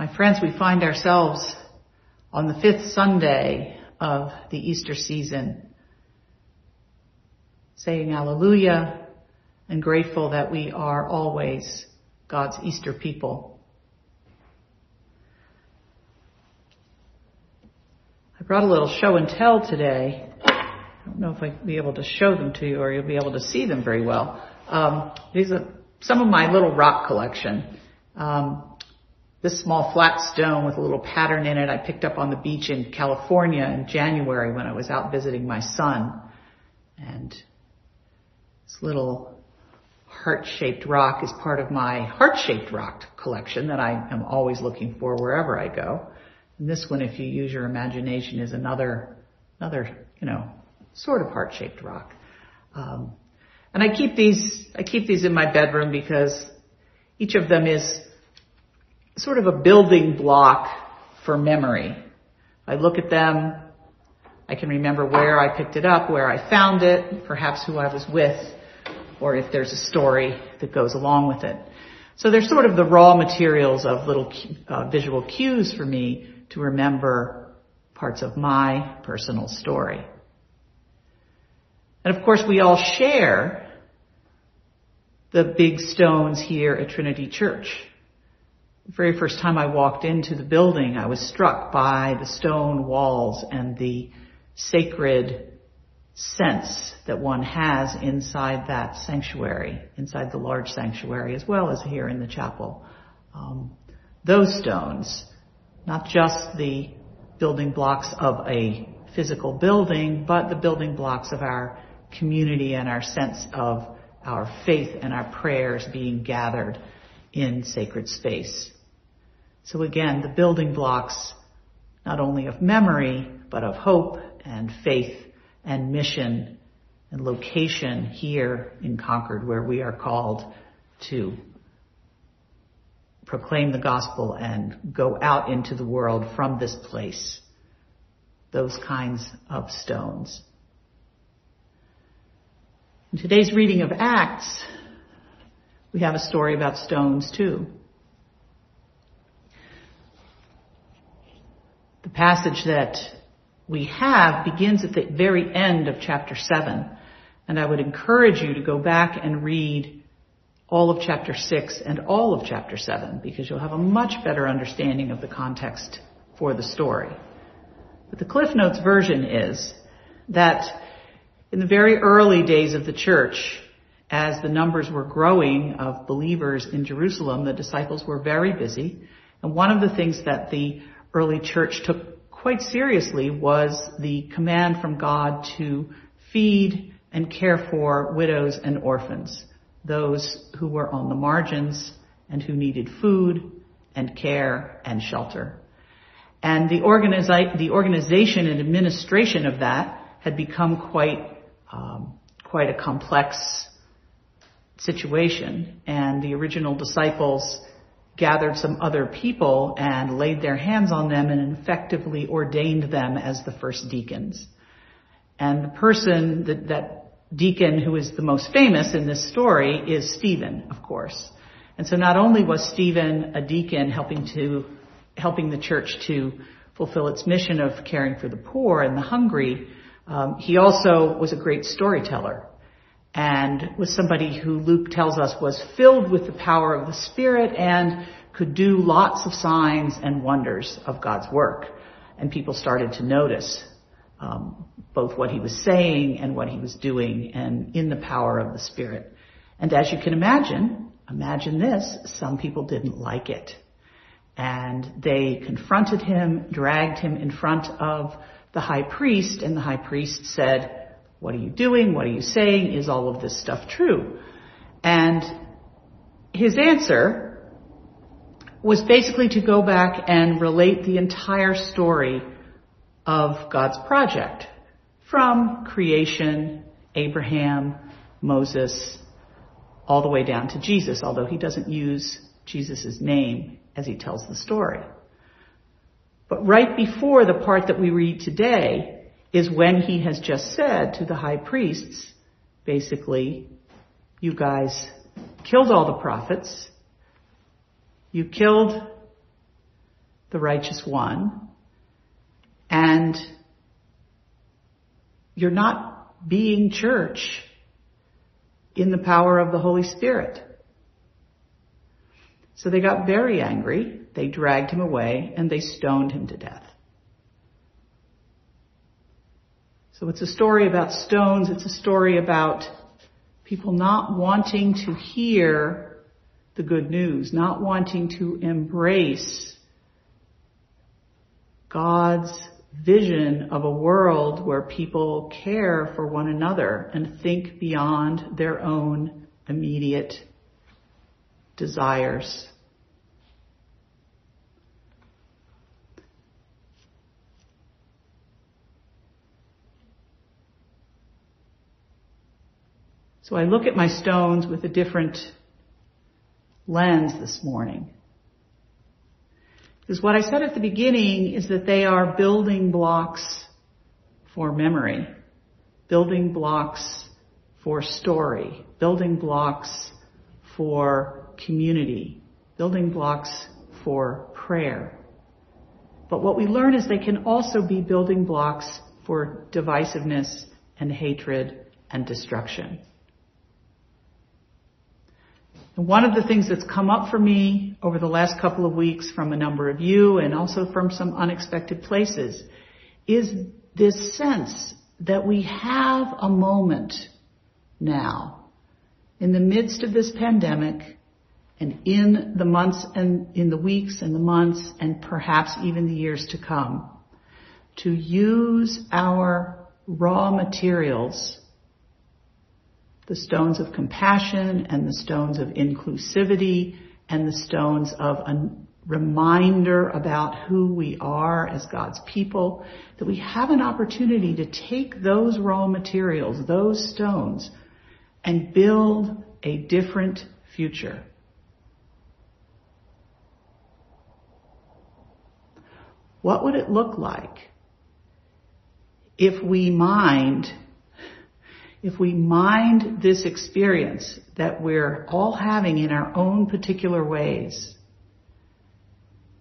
My friends, we find ourselves on the fifth Sunday of the Easter season saying Alleluia and grateful that we are always God's Easter people. I brought a little show and tell today. I don't know if I'll be able to show them to you or you'll be able to see them very well. Um, these are some of my little rock collection. Um, this small flat stone with a little pattern in it I picked up on the beach in California in January when I was out visiting my son. And this little heart-shaped rock is part of my heart-shaped rock collection that I am always looking for wherever I go. And this one, if you use your imagination, is another, another, you know, sort of heart-shaped rock. Um, and I keep these, I keep these in my bedroom because each of them is sort of a building block for memory. I look at them, I can remember where I picked it up, where I found it, perhaps who I was with, or if there's a story that goes along with it. So they're sort of the raw materials of little uh, visual cues for me to remember parts of my personal story. And of course we all share the big stones here at Trinity Church. The very first time I walked into the building, I was struck by the stone walls and the sacred sense that one has inside that sanctuary, inside the large sanctuary, as well as here in the chapel. Um, those stones, not just the building blocks of a physical building, but the building blocks of our community and our sense of our faith and our prayers being gathered in sacred space. So again, the building blocks not only of memory, but of hope and faith and mission and location here in Concord where we are called to proclaim the gospel and go out into the world from this place. Those kinds of stones. In today's reading of Acts, we have a story about stones too. The passage that we have begins at the very end of chapter 7. And I would encourage you to go back and read all of chapter 6 and all of chapter 7 because you'll have a much better understanding of the context for the story. But the Cliff Notes version is that in the very early days of the church, as the numbers were growing of believers in Jerusalem, the disciples were very busy. And one of the things that the early church took quite seriously was the command from God to feed and care for widows and orphans, those who were on the margins and who needed food and care and shelter. And the, organizi- the organization and administration of that had become quite, um, quite a complex situation. And the original disciples gathered some other people and laid their hands on them and effectively ordained them as the first deacons. And the person that, that deacon who is the most famous in this story is Stephen, of course. And so not only was Stephen a deacon helping to, helping the church to fulfill its mission of caring for the poor and the hungry, um, he also was a great storyteller and was somebody who Luke tells us was filled with the power of the Spirit and could do lots of signs and wonders of God's work. And people started to notice um, both what he was saying and what he was doing and in the power of the Spirit. And as you can imagine, imagine this, some people didn't like it. And they confronted him, dragged him in front of the high priest, and the high priest said, what are you doing? What are you saying? Is all of this stuff true? And his answer was basically to go back and relate the entire story of God's project from creation, Abraham, Moses, all the way down to Jesus, although he doesn't use Jesus' name as he tells the story. But right before the part that we read today, is when he has just said to the high priests, basically, you guys killed all the prophets, you killed the righteous one, and you're not being church in the power of the Holy Spirit. So they got very angry, they dragged him away, and they stoned him to death. So it's a story about stones, it's a story about people not wanting to hear the good news, not wanting to embrace God's vision of a world where people care for one another and think beyond their own immediate desires. So I look at my stones with a different lens this morning. Because what I said at the beginning is that they are building blocks for memory, building blocks for story, building blocks for community, building blocks for prayer. But what we learn is they can also be building blocks for divisiveness and hatred and destruction. And one of the things that's come up for me over the last couple of weeks from a number of you and also from some unexpected places is this sense that we have a moment now in the midst of this pandemic and in the months and in the weeks and the months and perhaps even the years to come to use our raw materials the stones of compassion and the stones of inclusivity and the stones of a reminder about who we are as God's people, that we have an opportunity to take those raw materials, those stones, and build a different future. What would it look like if we mind if we mind this experience that we're all having in our own particular ways,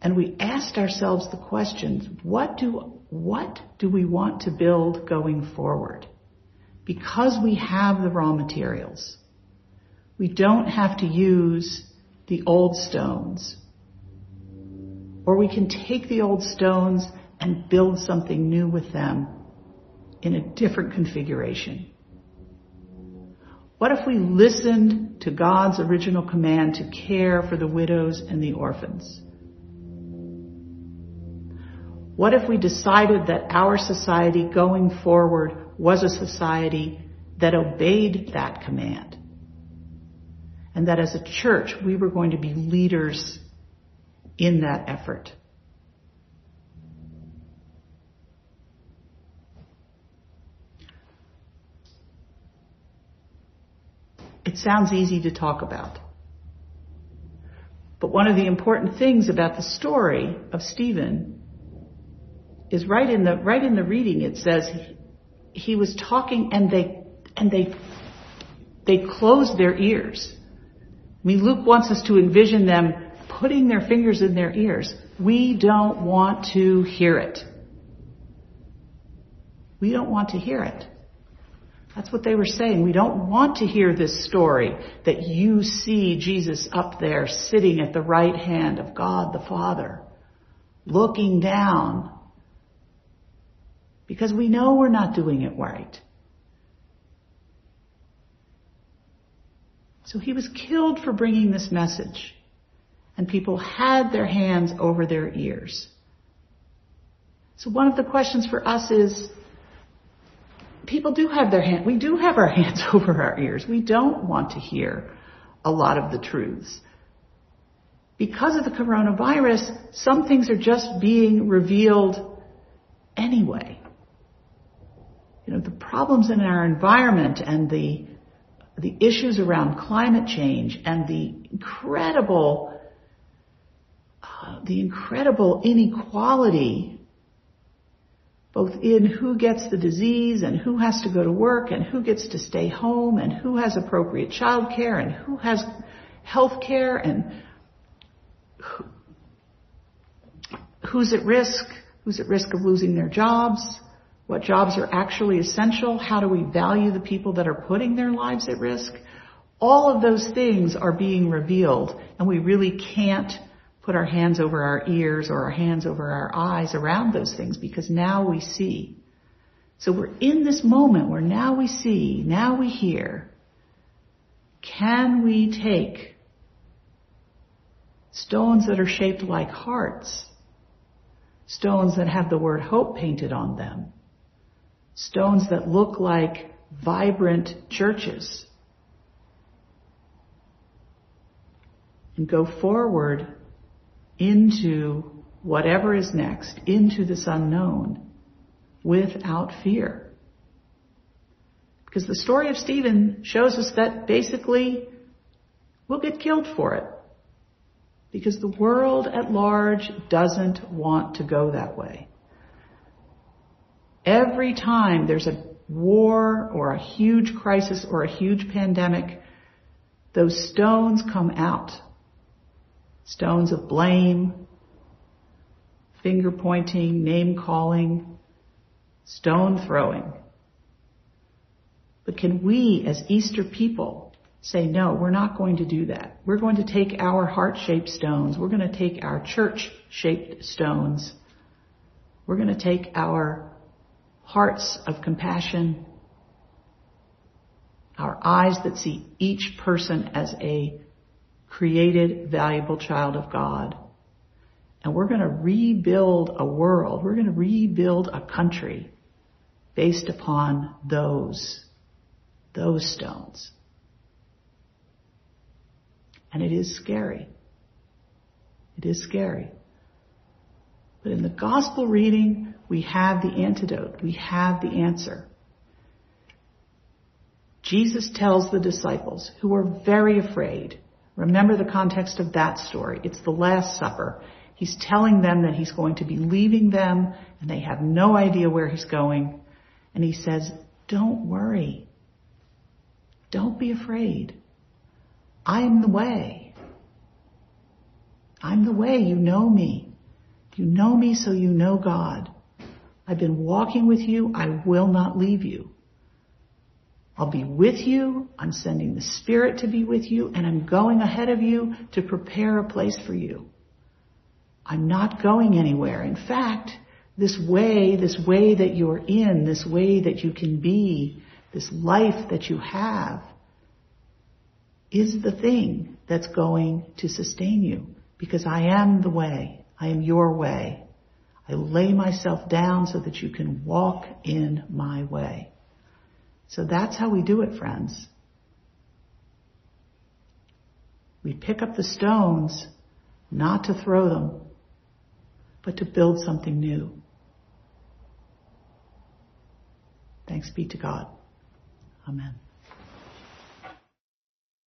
and we asked ourselves the questions, what do, what do we want to build going forward? Because we have the raw materials. We don't have to use the old stones. Or we can take the old stones and build something new with them in a different configuration. What if we listened to God's original command to care for the widows and the orphans? What if we decided that our society going forward was a society that obeyed that command? And that as a church, we were going to be leaders in that effort. It sounds easy to talk about. But one of the important things about the story of Stephen is right in the, right in the reading it says he, was talking and they, and they, they closed their ears. I mean, Luke wants us to envision them putting their fingers in their ears. We don't want to hear it. We don't want to hear it. That's what they were saying. We don't want to hear this story that you see Jesus up there sitting at the right hand of God the Father, looking down, because we know we're not doing it right. So he was killed for bringing this message, and people had their hands over their ears. So one of the questions for us is, people do have their hand, we do have our hands over our ears. We don't want to hear a lot of the truths. Because of the coronavirus, some things are just being revealed anyway. You know, the problems in our environment and the, the issues around climate change and the incredible, uh, the incredible inequality both in who gets the disease and who has to go to work and who gets to stay home and who has appropriate child care and who has health care and who, who's at risk, who's at risk of losing their jobs, what jobs are actually essential, how do we value the people that are putting their lives at risk. All of those things are being revealed and we really can't put our hands over our ears or our hands over our eyes around those things because now we see. So we're in this moment where now we see, now we hear. Can we take stones that are shaped like hearts, stones that have the word hope painted on them, stones that look like vibrant churches, and go forward into whatever is next, into this unknown, without fear. Because the story of Stephen shows us that basically we'll get killed for it. Because the world at large doesn't want to go that way. Every time there's a war or a huge crisis or a huge pandemic, those stones come out. Stones of blame, finger pointing, name calling, stone throwing. But can we as Easter people say, no, we're not going to do that. We're going to take our heart-shaped stones. We're going to take our church-shaped stones. We're going to take our hearts of compassion, our eyes that see each person as a created, valuable child of God. And we're going to rebuild a world. We're going to rebuild a country based upon those, those stones. And it is scary. It is scary. But in the gospel reading, we have the antidote. We have the answer. Jesus tells the disciples who are very afraid. Remember the context of that story. It's the Last Supper. He's telling them that he's going to be leaving them and they have no idea where he's going. And he says, don't worry. Don't be afraid. I am the way. I'm the way. You know me. You know me so you know God. I've been walking with you. I will not leave you. I'll be with you. I'm sending the Spirit to be with you and I'm going ahead of you to prepare a place for you. I'm not going anywhere. In fact, this way, this way that you're in, this way that you can be, this life that you have, is the thing that's going to sustain you because I am the way. I am your way. I lay myself down so that you can walk in my way. So that's how we do it, friends. We pick up the stones not to throw them, but to build something new. Thanks be to God. Amen.